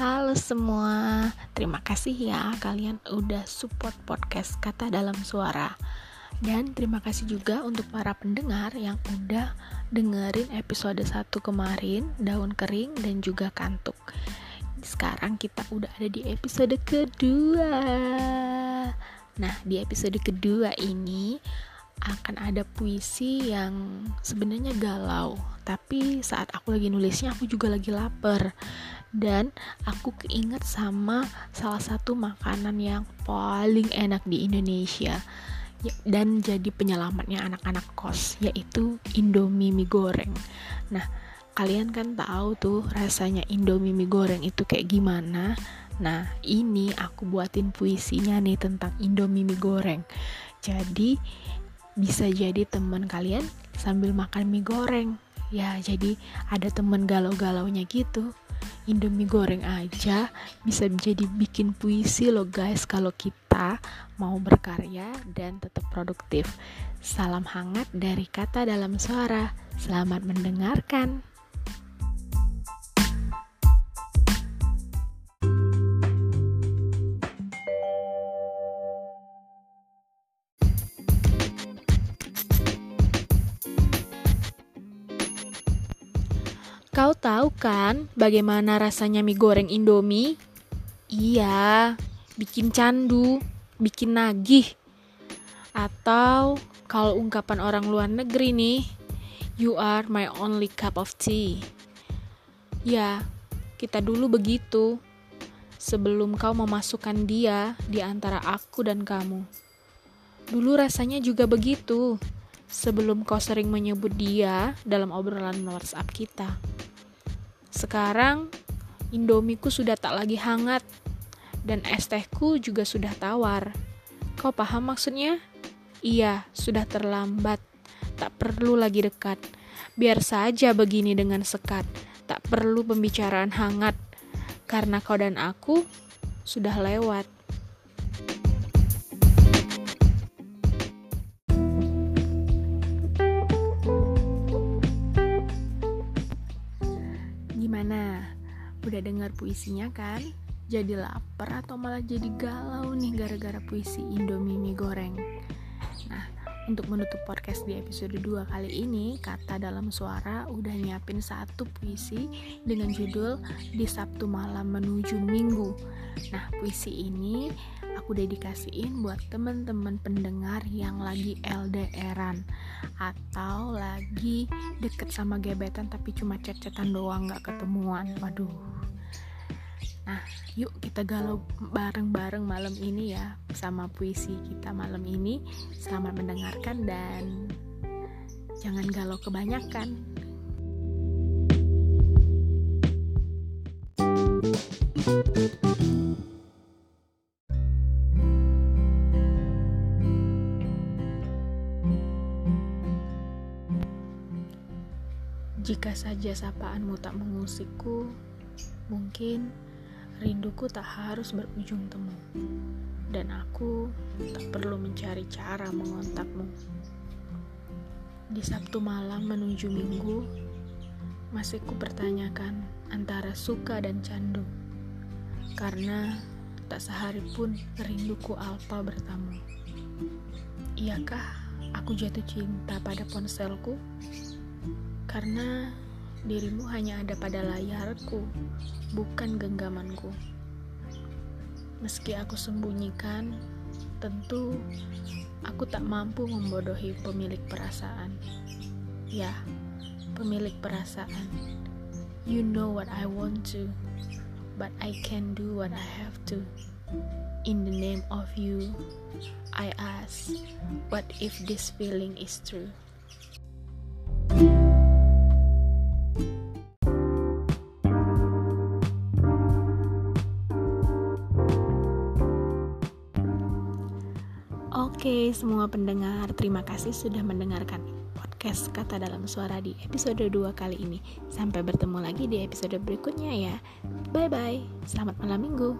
Halo semua, terima kasih ya kalian udah support podcast Kata Dalam Suara. Dan terima kasih juga untuk para pendengar yang udah dengerin episode 1 kemarin, Daun Kering dan juga Kantuk. Sekarang kita udah ada di episode kedua. Nah, di episode kedua ini akan ada puisi yang sebenarnya galau, tapi saat aku lagi nulisnya aku juga lagi lapar dan aku keinget sama salah satu makanan yang paling enak di Indonesia ya, dan jadi penyelamatnya anak-anak kos yaitu Indomie mie goreng. Nah, kalian kan tahu tuh rasanya Indomie mie goreng itu kayak gimana? Nah, ini aku buatin puisinya nih tentang Indomie mie goreng. Jadi bisa jadi teman kalian sambil makan mie goreng. Ya, jadi ada temen galau-galaunya gitu. Indomie goreng aja bisa jadi bikin puisi loh guys kalau kita mau berkarya dan tetap produktif. Salam hangat dari kata dalam suara. Selamat mendengarkan. Kau tahu kan bagaimana rasanya mie goreng Indomie? Iya, bikin candu, bikin nagih. Atau kalau ungkapan orang luar negeri nih, you are my only cup of tea. Ya, kita dulu begitu. Sebelum kau memasukkan dia di antara aku dan kamu. Dulu rasanya juga begitu. Sebelum kau sering menyebut dia dalam obrolan WhatsApp kita. Sekarang Indomiku sudah tak lagi hangat dan es tehku juga sudah tawar. Kau paham maksudnya? Iya, sudah terlambat. Tak perlu lagi dekat. Biar saja begini dengan sekat. Tak perlu pembicaraan hangat. Karena kau dan aku sudah lewat. Udah dengar puisinya kan? Jadi lapar atau malah jadi galau nih gara-gara puisi Indomie mie goreng? Nah, untuk menutup podcast di episode 2 kali ini, kata dalam suara udah nyiapin satu puisi dengan judul Di Sabtu Malam Menuju Minggu. Nah, puisi ini aku dedikasiin buat teman-teman pendengar yang lagi LDRan atau lagi deket sama gebetan tapi cuma chat-chatan doang nggak ketemuan. Waduh, Nah, yuk kita galau bareng-bareng malam ini ya sama puisi kita malam ini. Selamat mendengarkan dan jangan galau kebanyakan. Jika saja sapaanmu tak mengusikku, mungkin Rinduku tak harus berujung temu, dan aku tak perlu mencari cara mengontakmu. Di Sabtu malam menuju Minggu, masih ku pertanyakan antara suka dan candu, karena tak sehari pun rinduku alpa bertamu. Iyakah aku jatuh cinta pada ponselku? Karena Dirimu hanya ada pada layarku, bukan genggamanku. Meski aku sembunyikan, tentu aku tak mampu membodohi pemilik perasaan. Ya, pemilik perasaan. You know what I want to, but I can do what I have to. In the name of you, I ask, what if this feeling is true? Oke, semua pendengar, terima kasih sudah mendengarkan podcast Kata Dalam Suara di episode 2 kali ini. Sampai bertemu lagi di episode berikutnya ya. Bye bye. Selamat malam Minggu.